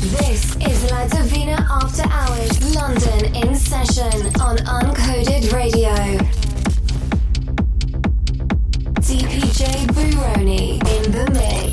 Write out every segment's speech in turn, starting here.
This is La Divina After Hours London in session on Uncoded Radio. DPJ Buroni in the mix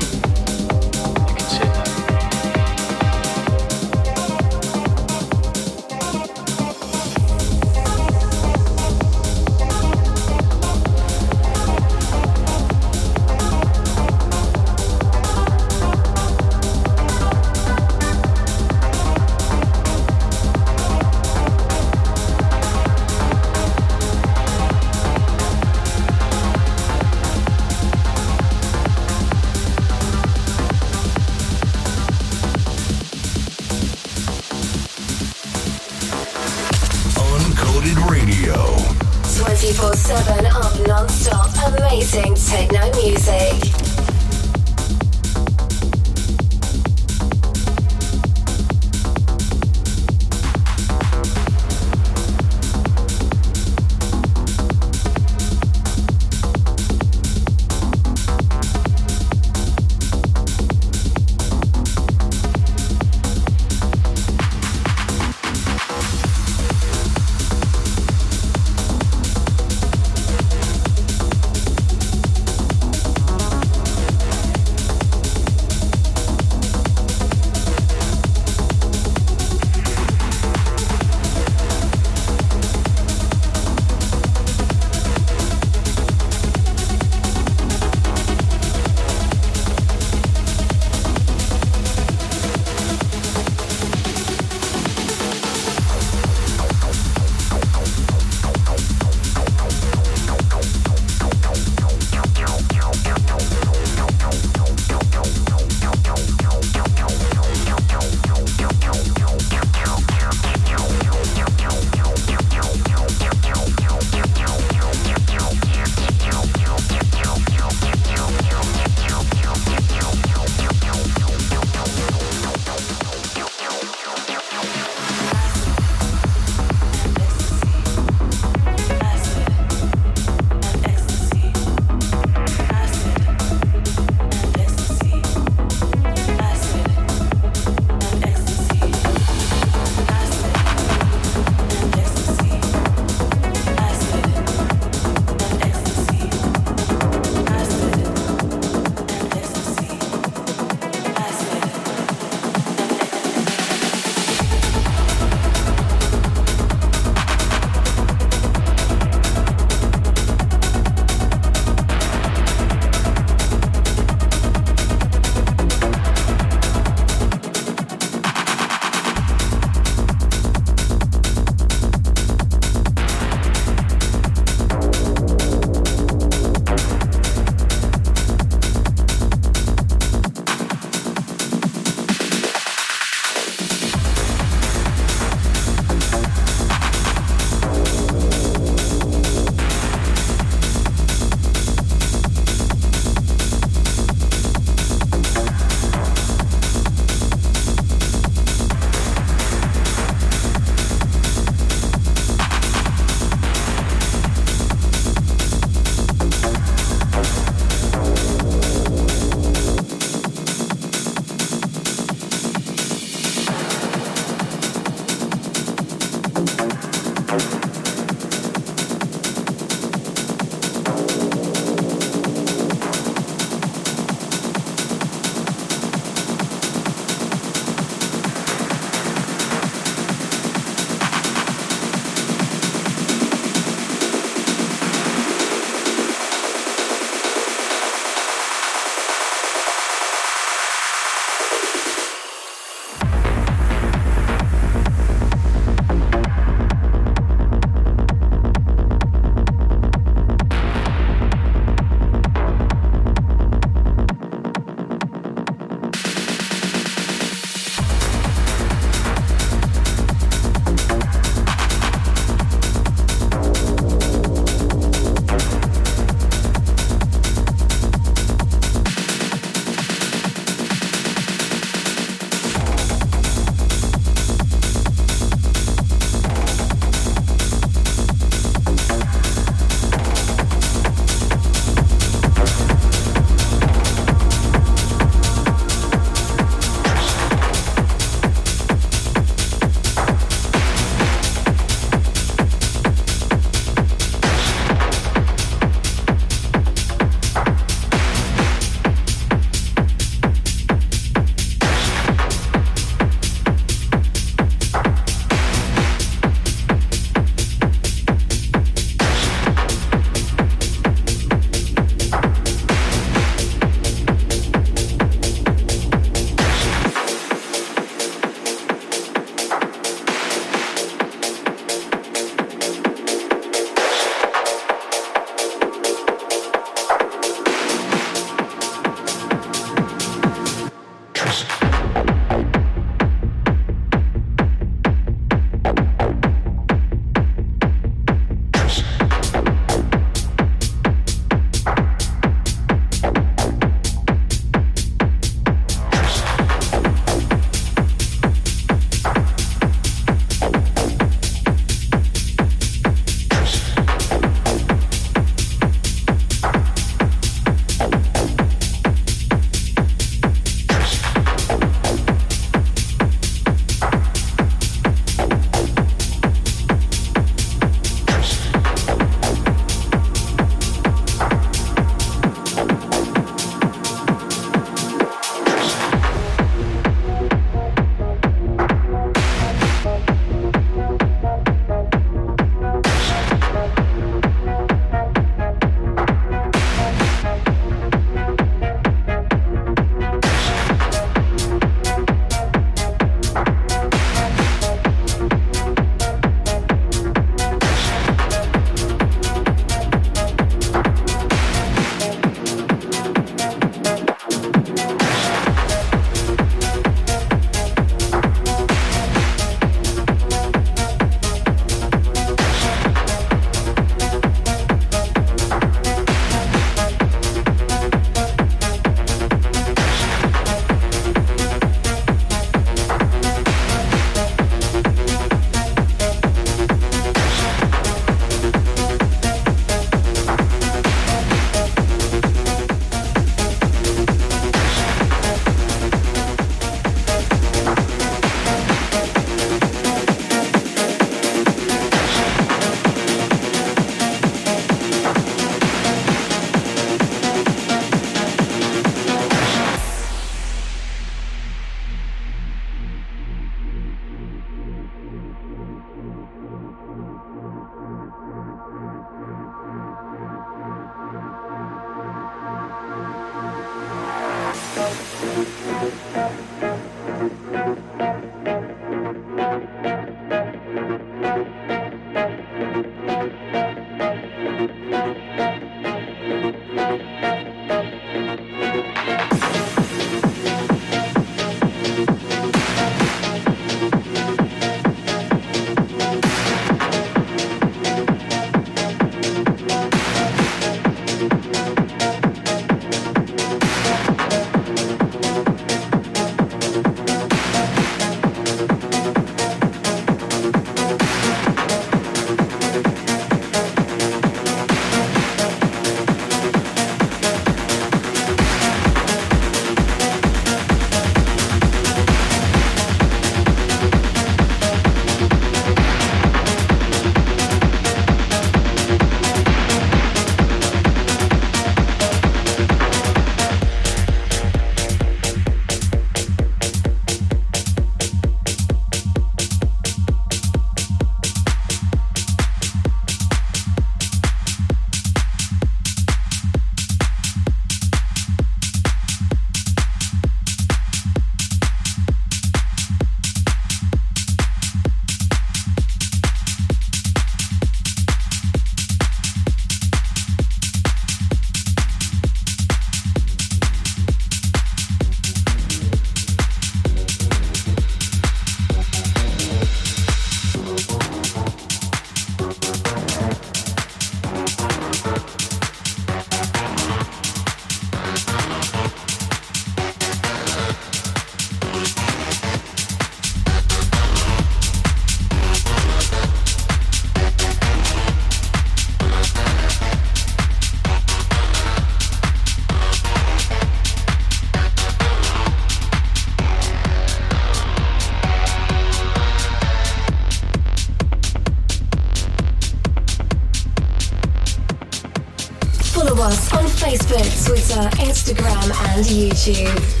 achieve.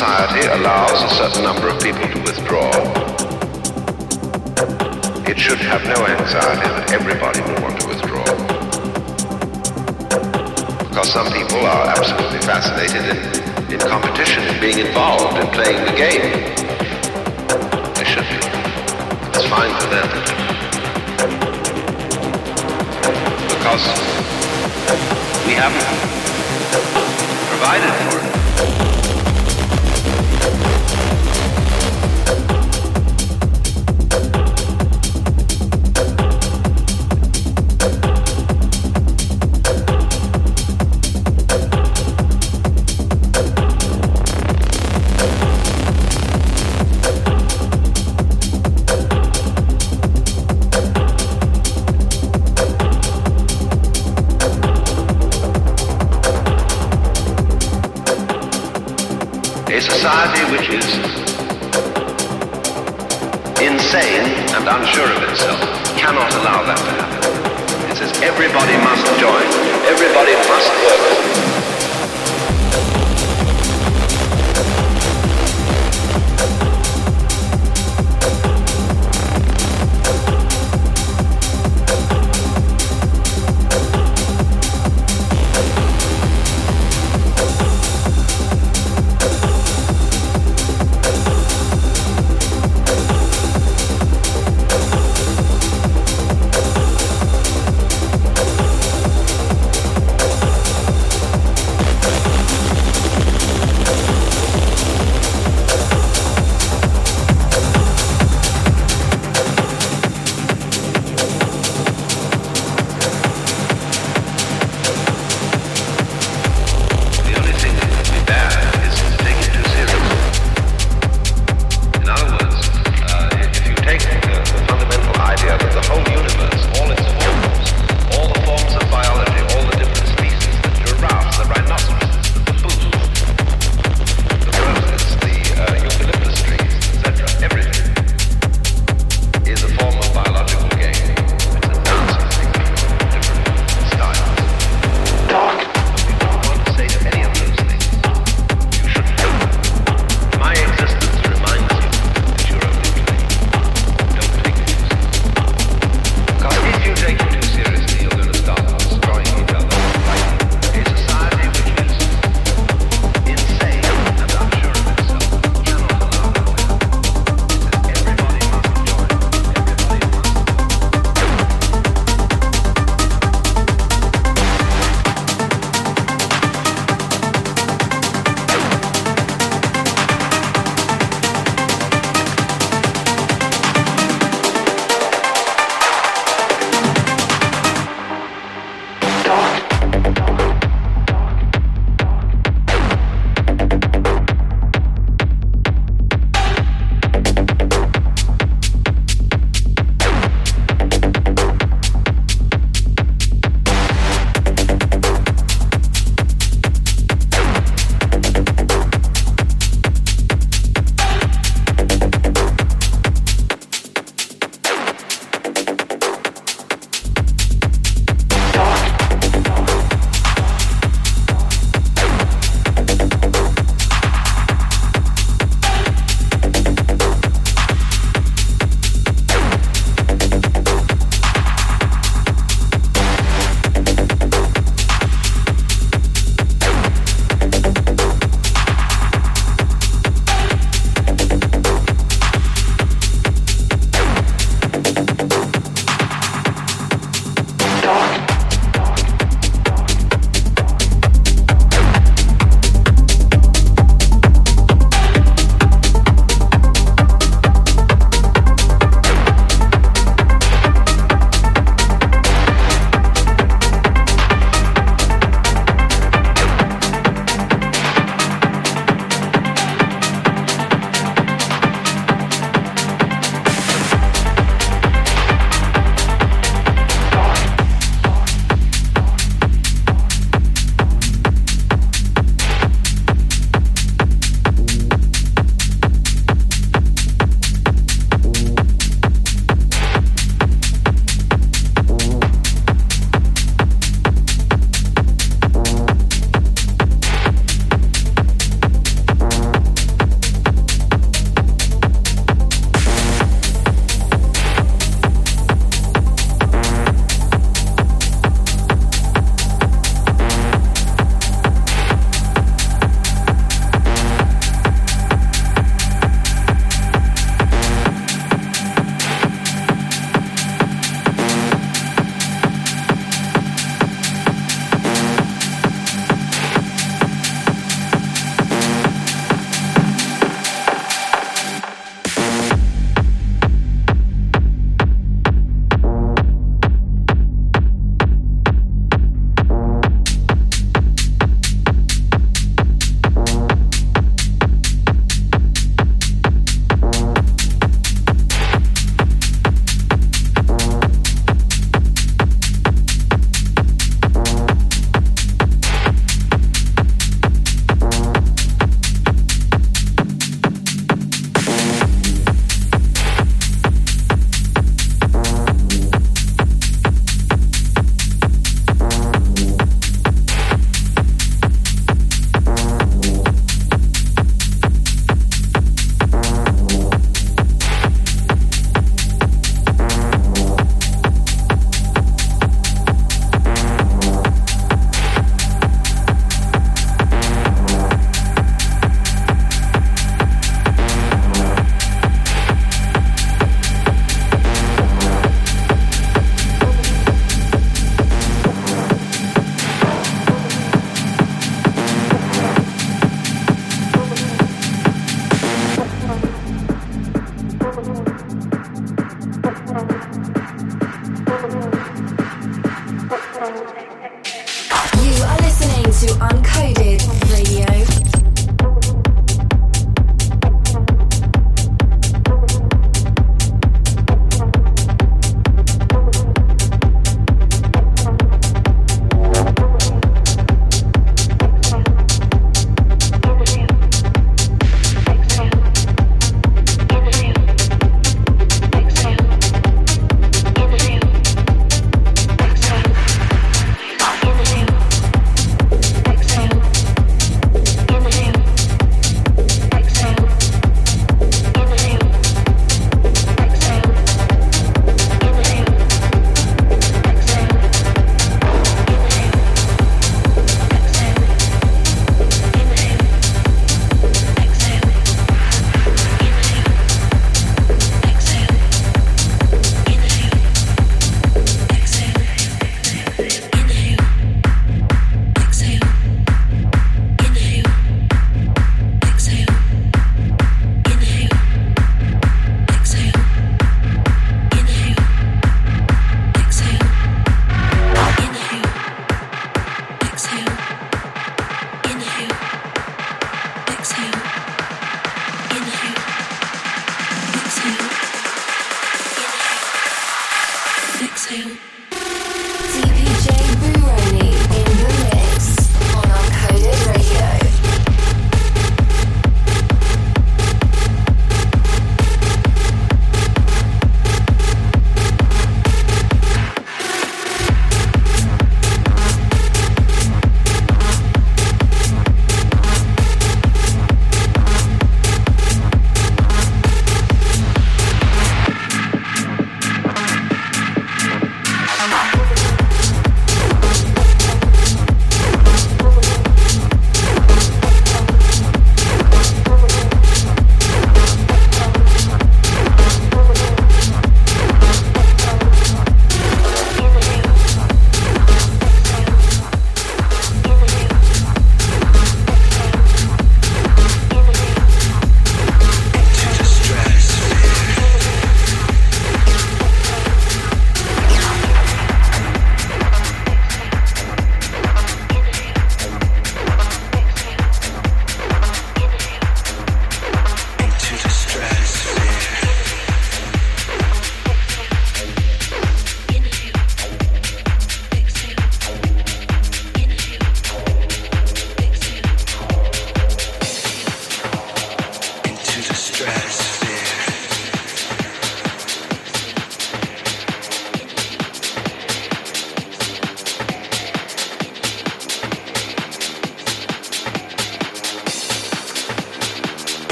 society allows a certain number of people to withdraw, it should have no anxiety that everybody will want to withdraw. Because some people are absolutely fascinated in, in competition, in being involved, in playing the game. They should be. It's fine for them. Because we haven't provided for it.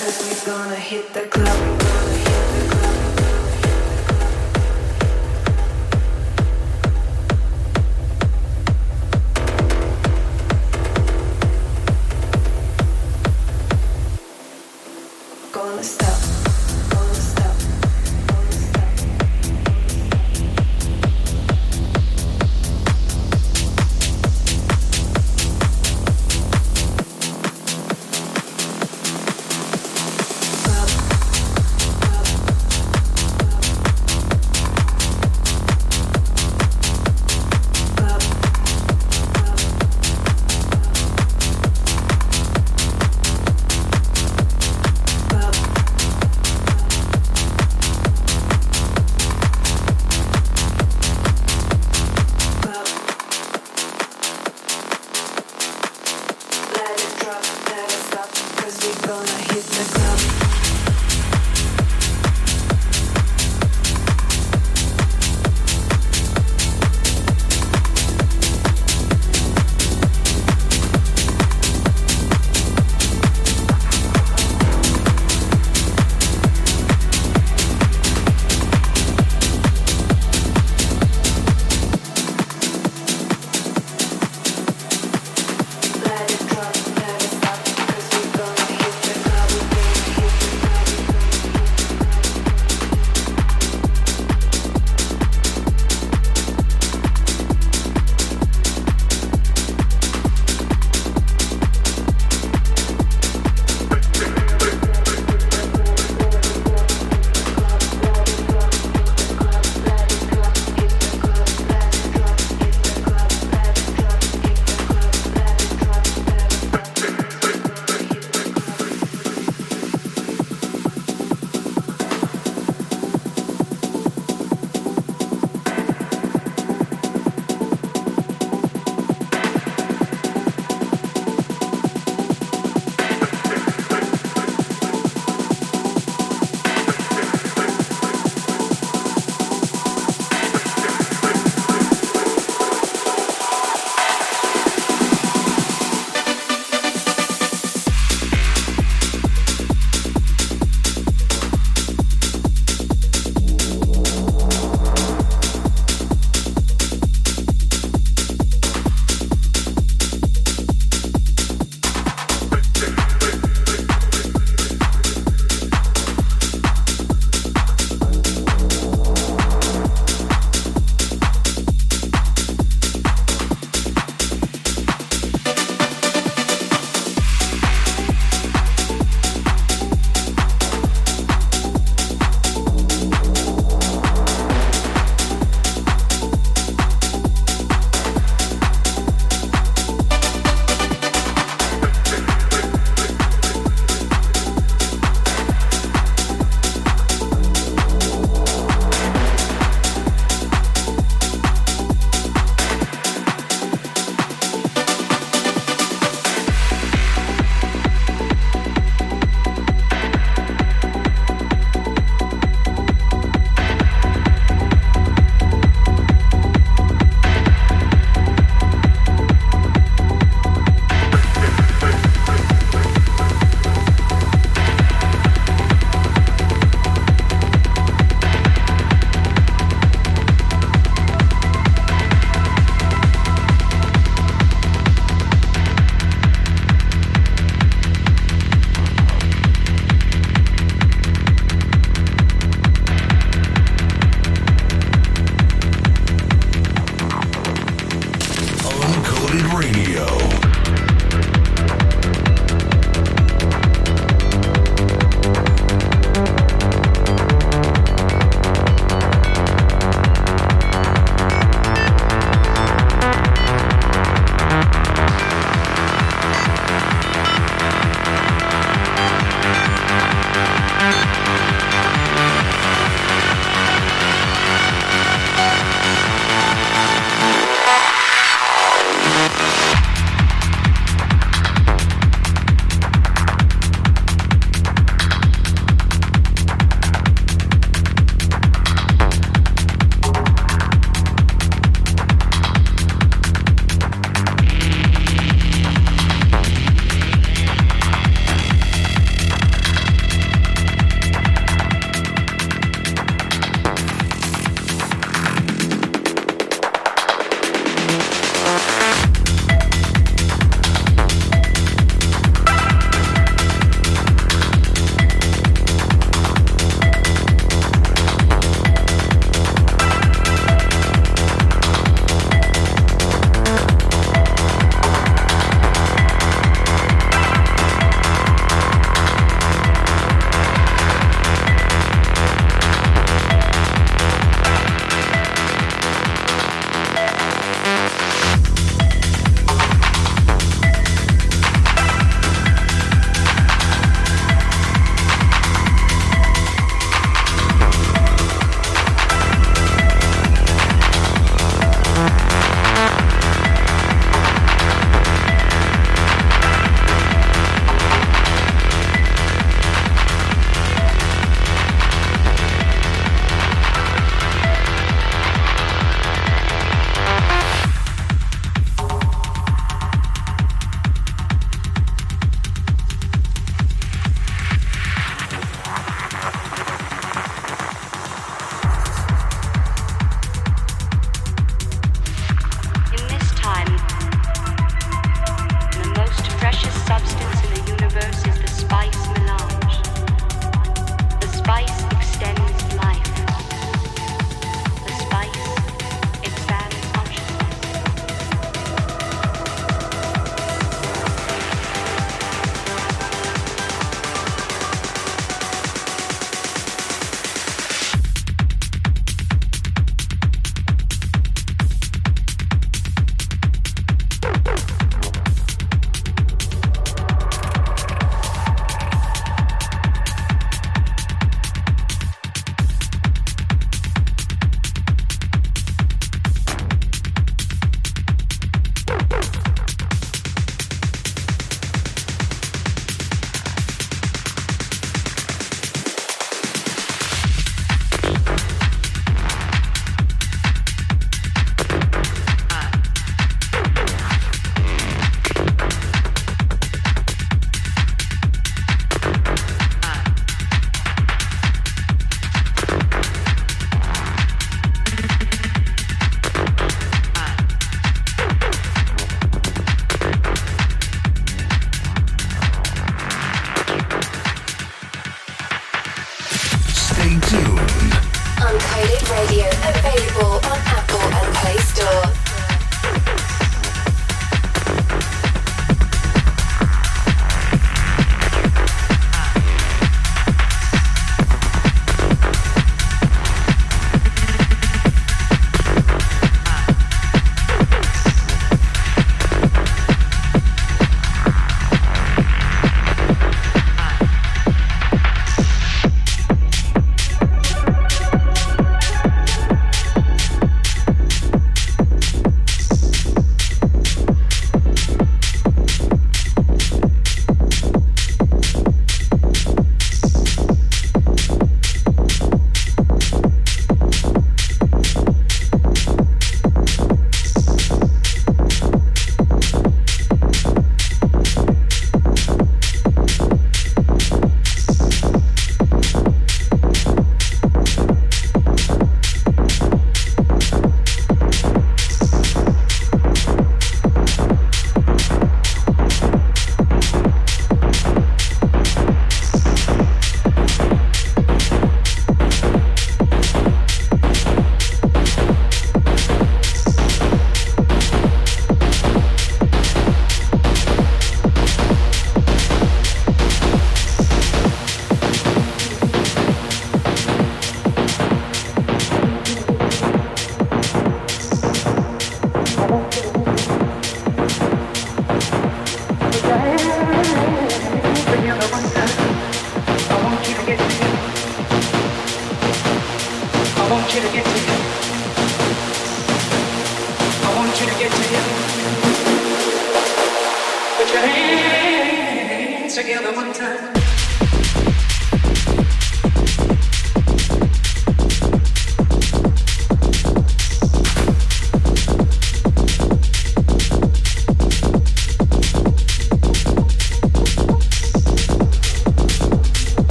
Cause we're gonna hit the club.